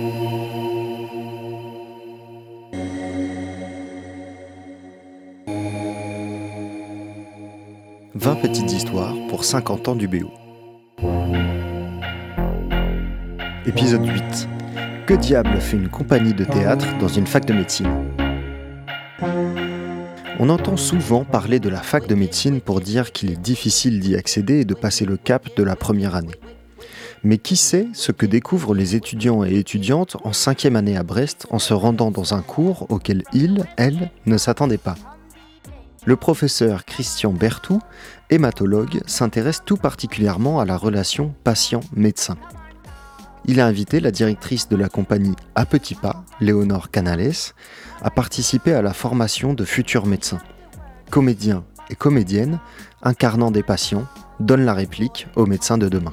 « 20 petites histoires pour 50 ans du BO. Épisode 8. Que diable fait une compagnie de théâtre dans une fac de médecine? On entend souvent parler de la fac de médecine pour dire qu'il est difficile d'y accéder et de passer le cap de la première année. Mais qui sait ce que découvrent les étudiants et étudiantes en cinquième année à Brest en se rendant dans un cours auquel ils, elles, ne s'attendaient pas Le professeur Christian Bertou, hématologue, s'intéresse tout particulièrement à la relation patient-médecin. Il a invité la directrice de la compagnie À Petits Pas, Léonore Canales, à participer à la formation de futurs médecins. Comédiens et comédiennes, incarnant des patients, donnent la réplique aux médecins de demain.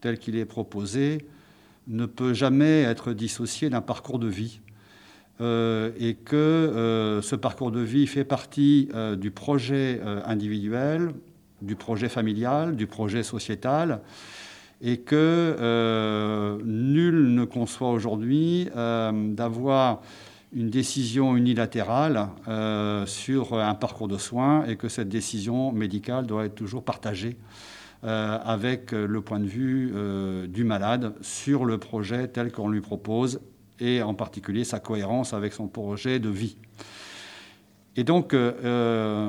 tel qu'il est proposé ne peut jamais être dissocié d'un parcours de vie. Euh, et que ce parcours de vie fait partie du projet individuel, du projet familial, du projet sociétal, et que euh, nul ne conçoit aujourd'hui euh, d'avoir une décision unilatérale euh, sur un parcours de soins et que cette décision médicale doit être toujours partagée avec le point de vue du malade sur le projet tel qu'on lui propose et en particulier sa cohérence avec son projet de vie. Et donc,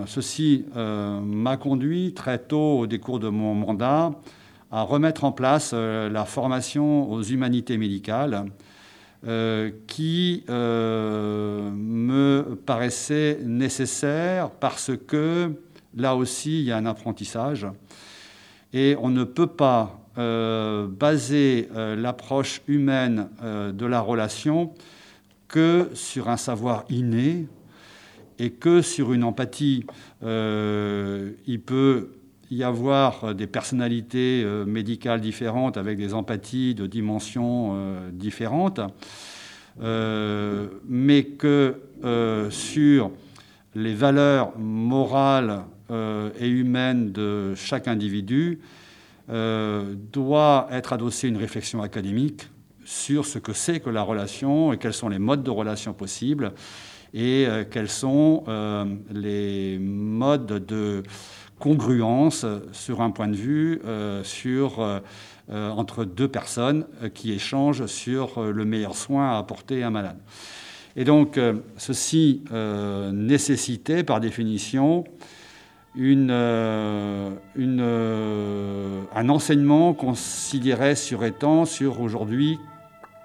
ceci m'a conduit très tôt au décours de mon mandat à remettre en place euh, la formation aux humanités médicales euh, qui euh, me paraissait nécessaire parce que là aussi il y a un apprentissage et on ne peut pas baser l'approche humaine de la relation que sur un savoir inné et que sur une empathie. il peut y avoir euh, des personnalités euh, médicales différentes avec des empathies de dimensions euh, différentes, mais que sur les valeurs morales et humaines de chaque individu doit être adossée une réflexion académique sur ce que c'est que la relation et quels sont les modes de relation possibles et quels sont les modes de congruence sur un point de vue euh, sur, euh, euh, entre deux personnes qui échangent sur le meilleur soin à apporter à un malade. Et donc, ceci nécessitait par définition une, une, un enseignement considéré sur étant sur aujourd'hui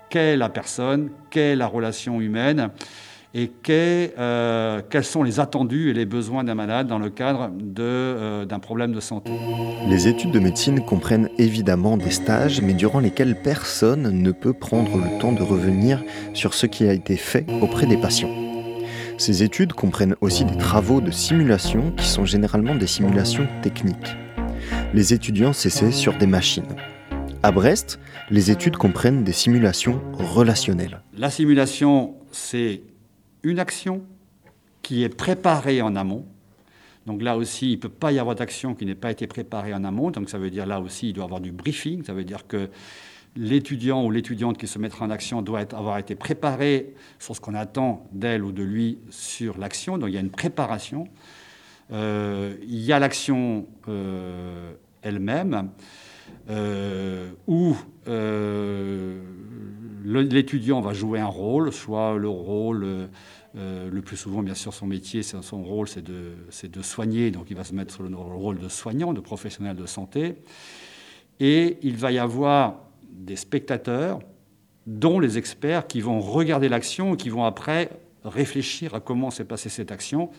qu'est la personne, qu'est la relation humaine, et euh, quels sont les attendus et les besoins d'un malade dans le cadre euh, d'un problème de santé. Les études de médecine comprennent évidemment des stages, mais durant lesquels personne ne peut prendre le temps de revenir sur ce qui a été fait auprès des patients. Ces études comprennent aussi des travaux de simulation qui sont généralement des simulations techniques. Les étudiants s'essaient sur des machines. À Brest, les études comprennent des simulations relationnelles. La simulation, c'est une action qui est préparée en amont. Donc là aussi, il ne peut pas y avoir d'action qui n'ait pas été préparée en amont. Donc ça veut dire là aussi, il doit y avoir du briefing. Ça veut dire que l'étudiant ou l'étudiante qui se mettra en action doit avoir été préparé sur ce qu'on attend d'elle ou de lui sur l'action. Donc il y a une préparation. Euh, il y a l'action euh, elle-même, euh, où l'étudiant va jouer un rôle, soit le rôle le plus souvent, bien sûr, son métier, son rôle, c'est de, de, soigner. Donc, il va se mettre sur le rôle de soignant, de professionnel de santé. Et il va y avoir des spectateurs, dont les experts, qui vont regarder l'action et qui vont après réfléchir à comment s'est passée cette action.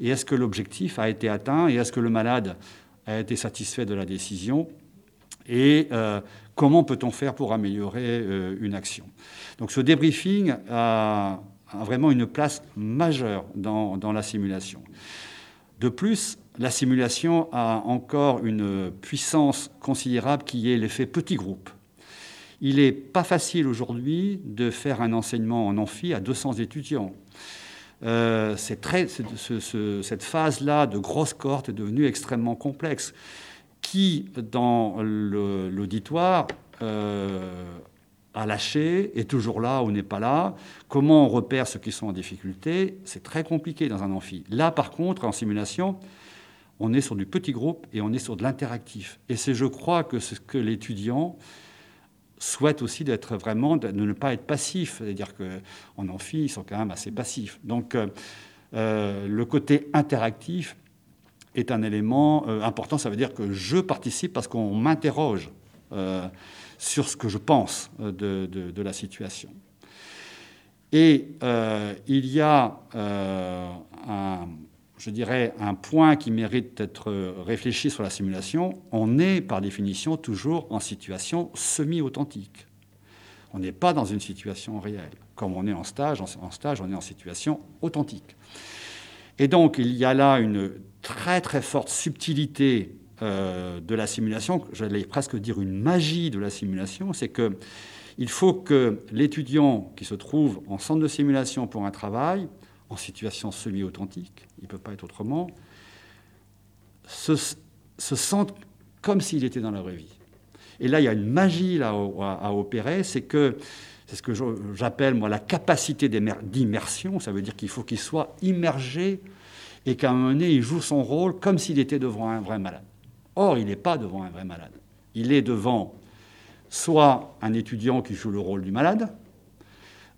Et est-ce que l'objectif a été atteint Et est-ce que le malade a été satisfait de la décision et comment peut-on faire pour améliorer une action? Donc ce débriefing a, vraiment une place majeure dans, dans la simulation. De plus, la simulation a encore une puissance considérable qui est l'effet petit groupe. Il n'est pas facile aujourd'hui de faire un enseignement en amphi à 200 étudiants. Euh, cette phase-là de grosse cohorte est devenue extrêmement complexe. Qui, dans l'auditoire, euh, a lâché, est toujours là ou n'est pas là Comment on repère ceux qui sont en difficulté? C'est très compliqué dans un amphi. Là, par contre, en simulation, on est sur du petit groupe et on est sur de l'interactif. Et c'est, je crois, que ce que l'étudiant souhaite aussi d'être vraiment, de ne pas être passif. C'est-à-dire qu'en amphi, ils sont quand même assez passifs. Donc, euh, euh, le côté interactif est un élément euh, important. Ça veut dire que je participe parce qu'on m'interroge sur ce que je pense de, de la situation. Et il y a un je dirais, un point qui mérite d'être réfléchi sur la simulation, on est par définition toujours en situation semi-authentique. On n'est pas dans une situation réelle. Comme on est en stage, en stage, on est en situation authentique. Et donc, il y a là une très très forte subtilité euh, de la simulation, j'allais presque dire une magie de la simulation, c'est que il faut que l'étudiant qui se trouve en centre de simulation pour un travail en situation semi-authentique, il ne peut pas être autrement, se, se sentent comme s'il était dans la vraie vie. Et là, il y a une magie à, opérer, c'est que c'est ce que j'appelle moi la capacité d'immersion. Ça veut dire qu'il faut qu'il soit immergé et qu'à un moment donné, il joue son rôle comme s'il était devant un vrai malade. Or, il n'est pas devant un vrai malade. Il est devant soit un étudiant qui joue le rôle du malade,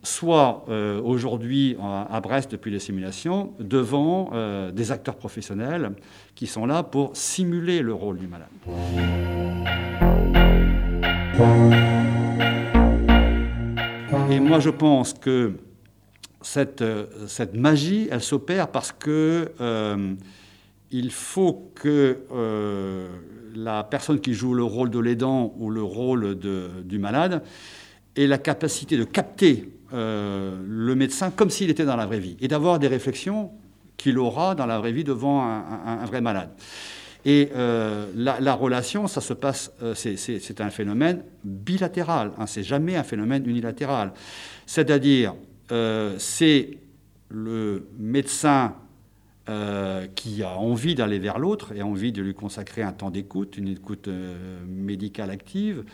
soit euh, aujourd'hui à Brest depuis les simulations, devant euh, des acteurs professionnels qui sont là pour simuler le rôle du malade. Et moi je pense que cette, euh, cette magie, elle s'opère parce que il faut que la personne qui joue le rôle de l'aidant ou le rôle du malade ait la capacité de capter euh, le médecin comme s'il était dans la vraie vie et d'avoir des réflexions qu'il aura dans la vraie vie devant un, vrai malade. Et euh, la, relation, ça se passe, euh, c'est un phénomène bilatéral, hein, c'est jamais un phénomène unilatéral. C'est-à-dire, c'est le médecin qui a envie d'aller vers l'autre et envie de lui consacrer un temps d'écoute, une écoute médicale active,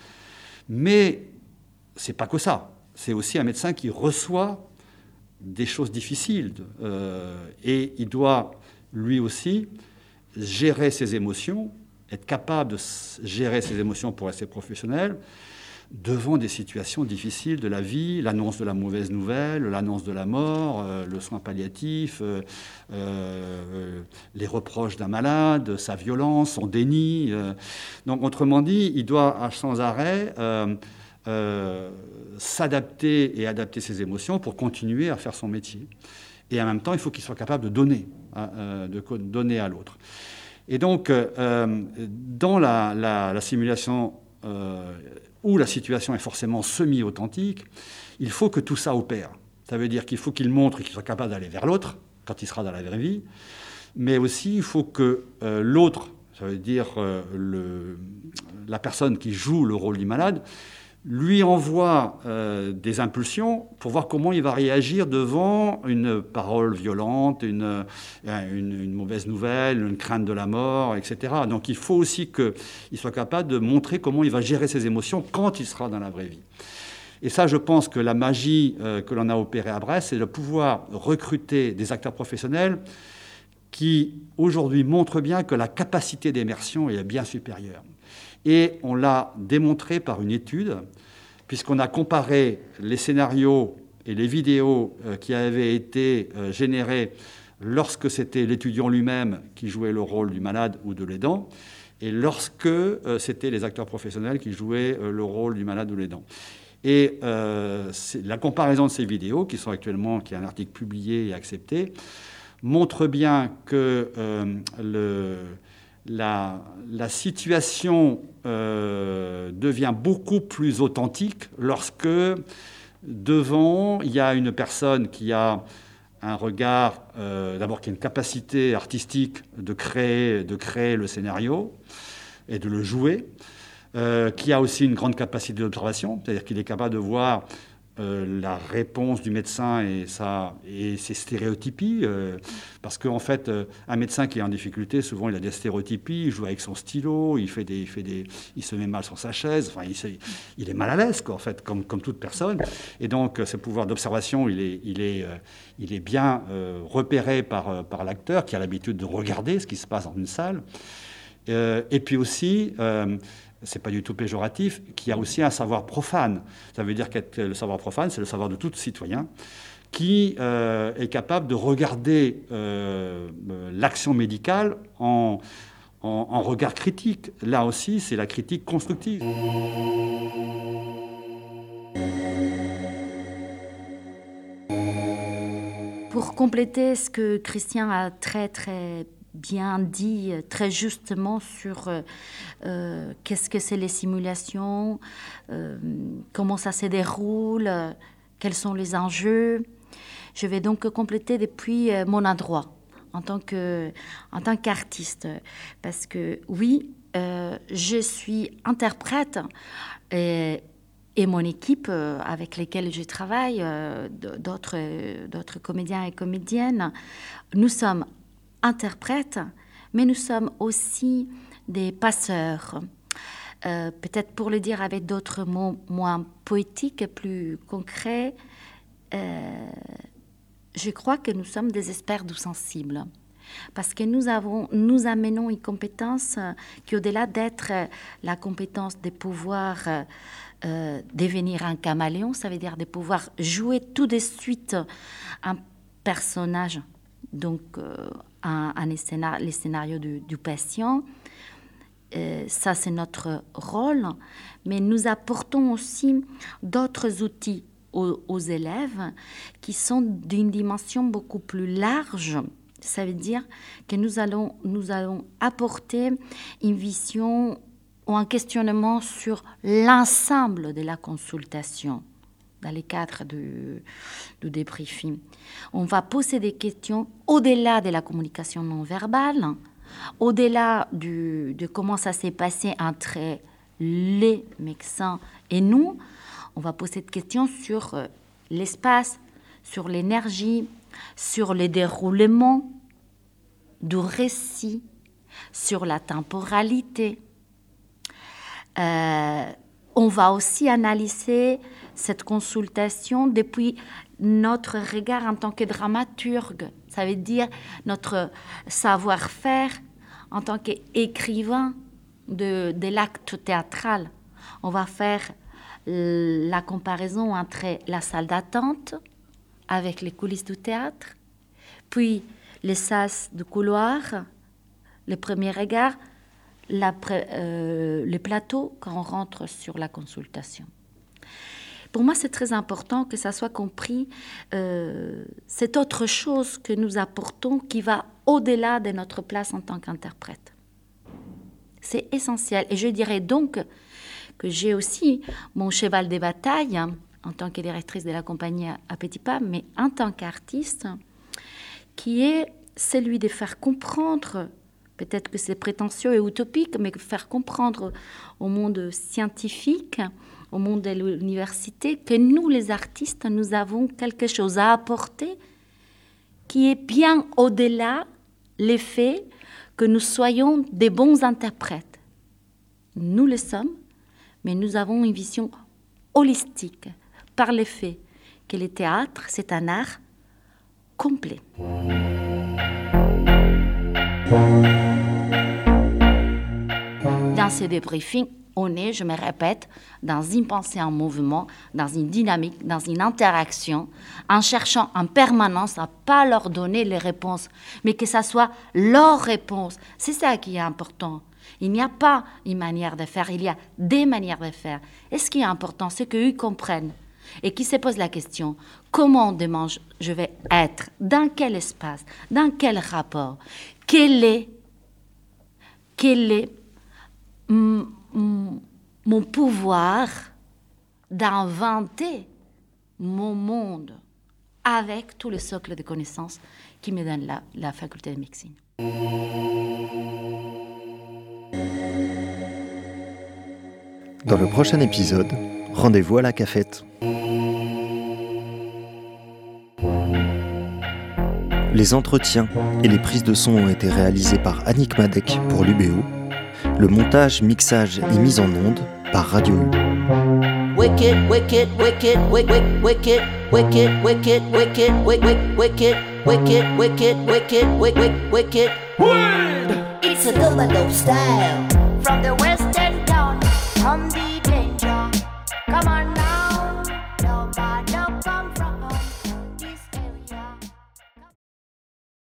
mais c'est pas que ça c'est aussi un médecin qui reçoit des choses difficiles. Euh, et il doit, lui aussi, gérer ses émotions, être capable de gérer ses émotions pour rester professionnel devant des situations difficiles de la vie, l'annonce de la mauvaise nouvelle, l'annonce de la mort, euh, le soin palliatif, euh, les reproches d'un malade, sa violence, son déni. donc, autrement dit, il doit sans arrêt euh, s'adapter et adapter ses émotions pour continuer à faire son métier. Et en même temps, il faut qu'il soit capable de donner, hein, euh, de donner à l'autre. Et donc, euh, dans la, simulation où la situation est forcément semi-authentique, il faut que tout ça opère. Ça veut dire qu'il faut qu'il montre qu'il soit capable d'aller vers l'autre quand il sera dans la vraie vie, mais aussi il faut que l'autre, ça veut dire le, la personne qui joue le rôle du malade, lui envoie euh, des impulsions pour voir comment il va réagir devant une parole violente, une, euh, mauvaise nouvelle, une crainte de la mort, etc. Donc il faut aussi qu'il soit capable de montrer comment il va gérer ses émotions quand il sera dans la vraie vie. Et ça, je pense que la magie euh, que l'on a opérée à Brest, c'est de pouvoir recruter des acteurs professionnels qui, aujourd'hui, montrent bien que la capacité d'immersion est bien supérieure. Et on l'a démontré par une étude, puisqu'on a comparé les scénarios et les vidéos euh, qui avaient été euh, générés lorsque c'était l'étudiant lui-même qui jouait le rôle du malade ou de l'aidant, et lorsque euh, c'était les acteurs professionnels qui jouaient le rôle du malade ou de l'aidant. Et la comparaison de ces vidéos, qui sont actuellement, qui est un article publié et accepté, montre bien que le, la, situation euh, devient beaucoup plus authentique lorsque devant, il y a une personne qui a un regard, euh, d'abord qui a une capacité artistique de créer, de créer le scénario et de le jouer, euh, qui a aussi une grande capacité d'observation, c'est-à-dire qu'il est capable de voir euh, la réponse du médecin et, ça, et ses stéréotypies. Euh, parce qu'en fait, euh, un médecin qui est en difficulté, souvent il a des stéréotypies, il joue avec son stylo, il, fait des, il, fait des, il se met mal sur sa chaise, enfin, il, il est mal à l'aise, en fait, comme, comme toute personne. Et donc, ce pouvoir d'observation, il est, il, est, il est bien repéré par, par l'acteur qui a l'habitude de regarder ce qui se passe dans une salle. et puis aussi, c'est pas du tout péjoratif, qui a aussi un savoir profane. Ça veut dire que le savoir profane, c'est le savoir de tout citoyen qui euh, est capable de regarder euh, l'action médicale en, en, regard critique. Là aussi, c'est la critique constructive. Pour compléter ce que Christian a très très bien dit euh, très justement sur euh, euh, qu'est-ce que c'est les simulations, comment ça se déroule, quels sont les enjeux. Je vais donc compléter depuis mon endroit en tant que en tant qu'artiste parce que oui je suis interprète et, mon équipe avec lesquelles je travaille d'autres d'autres comédiens et comédiennes nous sommes interprètes, mais nous sommes aussi des passeurs. Euh, peut-être pour le dire avec d'autres mots moins poétiques, plus concrets, euh, je crois que nous sommes des experts du sensible. Parce que nous, avons, nous amenons une compétence qui, au-delà d'être la compétence de pouvoir euh, devenir un caméléon, ça veut dire de pouvoir jouer tout de suite un personnage, donc les scénarios du, patient. Euh, ça, c'est notre rôle, mais nous apportons aussi d'autres outils aux, élèves qui sont d'une dimension beaucoup plus large. Ça veut dire que nous allons, nous allons apporter une vision ou un questionnement sur l'ensemble de la consultation dans les cadres du, débriefing. On va poser des questions au-delà de la communication non verbale, au-delà de comment ça s'est passé entre les médecins et nous. On va poser des questions sur euh, l'espace, sur l'énergie, sur le déroulement du récit, sur la temporalité. Euh, on va aussi analyser cette consultation depuis notre regard en tant que dramaturge, ça veut dire notre savoir-faire en tant qu'écrivain de, l'acte théâtral. On va faire la comparaison entre la salle d'attente avec les coulisses du théâtre, puis les sas de couloir, le premier regard, la, euh, le plateau quand on rentre sur la consultation. Pour moi, c'est très important que ça soit compris. Euh, c'est autre chose que nous apportons qui va au-delà de notre place en tant qu'interprète. C'est essentiel. Et je dirais donc que j'ai aussi mon cheval de bataille hein, en tant que directrice de la compagnie à Petit Pas, mais en tant qu'artiste, qui est celui de faire comprendre peut-être que c'est prétentieux et utopique, mais faire comprendre au monde scientifique au monde de l'université que nous, les artistes, nous avons quelque chose à apporter qui est bien au-delà l'effet que nous soyons des bons interprètes. Nous le sommes, mais nous avons une vision holistique par l'effet que le théâtre, c'est un art complet. Dans ce débriefing, on est, je me répète, dans une pensée en mouvement, dans une dynamique, dans une interaction, en cherchant en permanence à pas leur donner les réponses, mais que ça soit leur réponse. C'est ça qui est important. Il n'y a pas une manière de faire, il y a des manières de faire. Et ce qui est important, c'est qu'eux comprennent et qu'ils se posent la question comment demain je vais être, dans quel espace, dans quel rapport, quel est quel mon pouvoir d'inventer mon monde avec tout le socle de connaissances qui me donne la, la faculté de médecine. Dans le prochain épisode, rendez-vous à la cafette. Les entretiens et les prises de son ont été réalisés par Annick Madec pour l'UBO. Le montage, mixage et mise en onde par Radio U. Wicked, wicked, wicked, wicked, wicked, wicked, wicked, wicked, wicked, wicked, wicked, wicked, wicked, wicked, wicked. Word! It's a double style from the western town, from the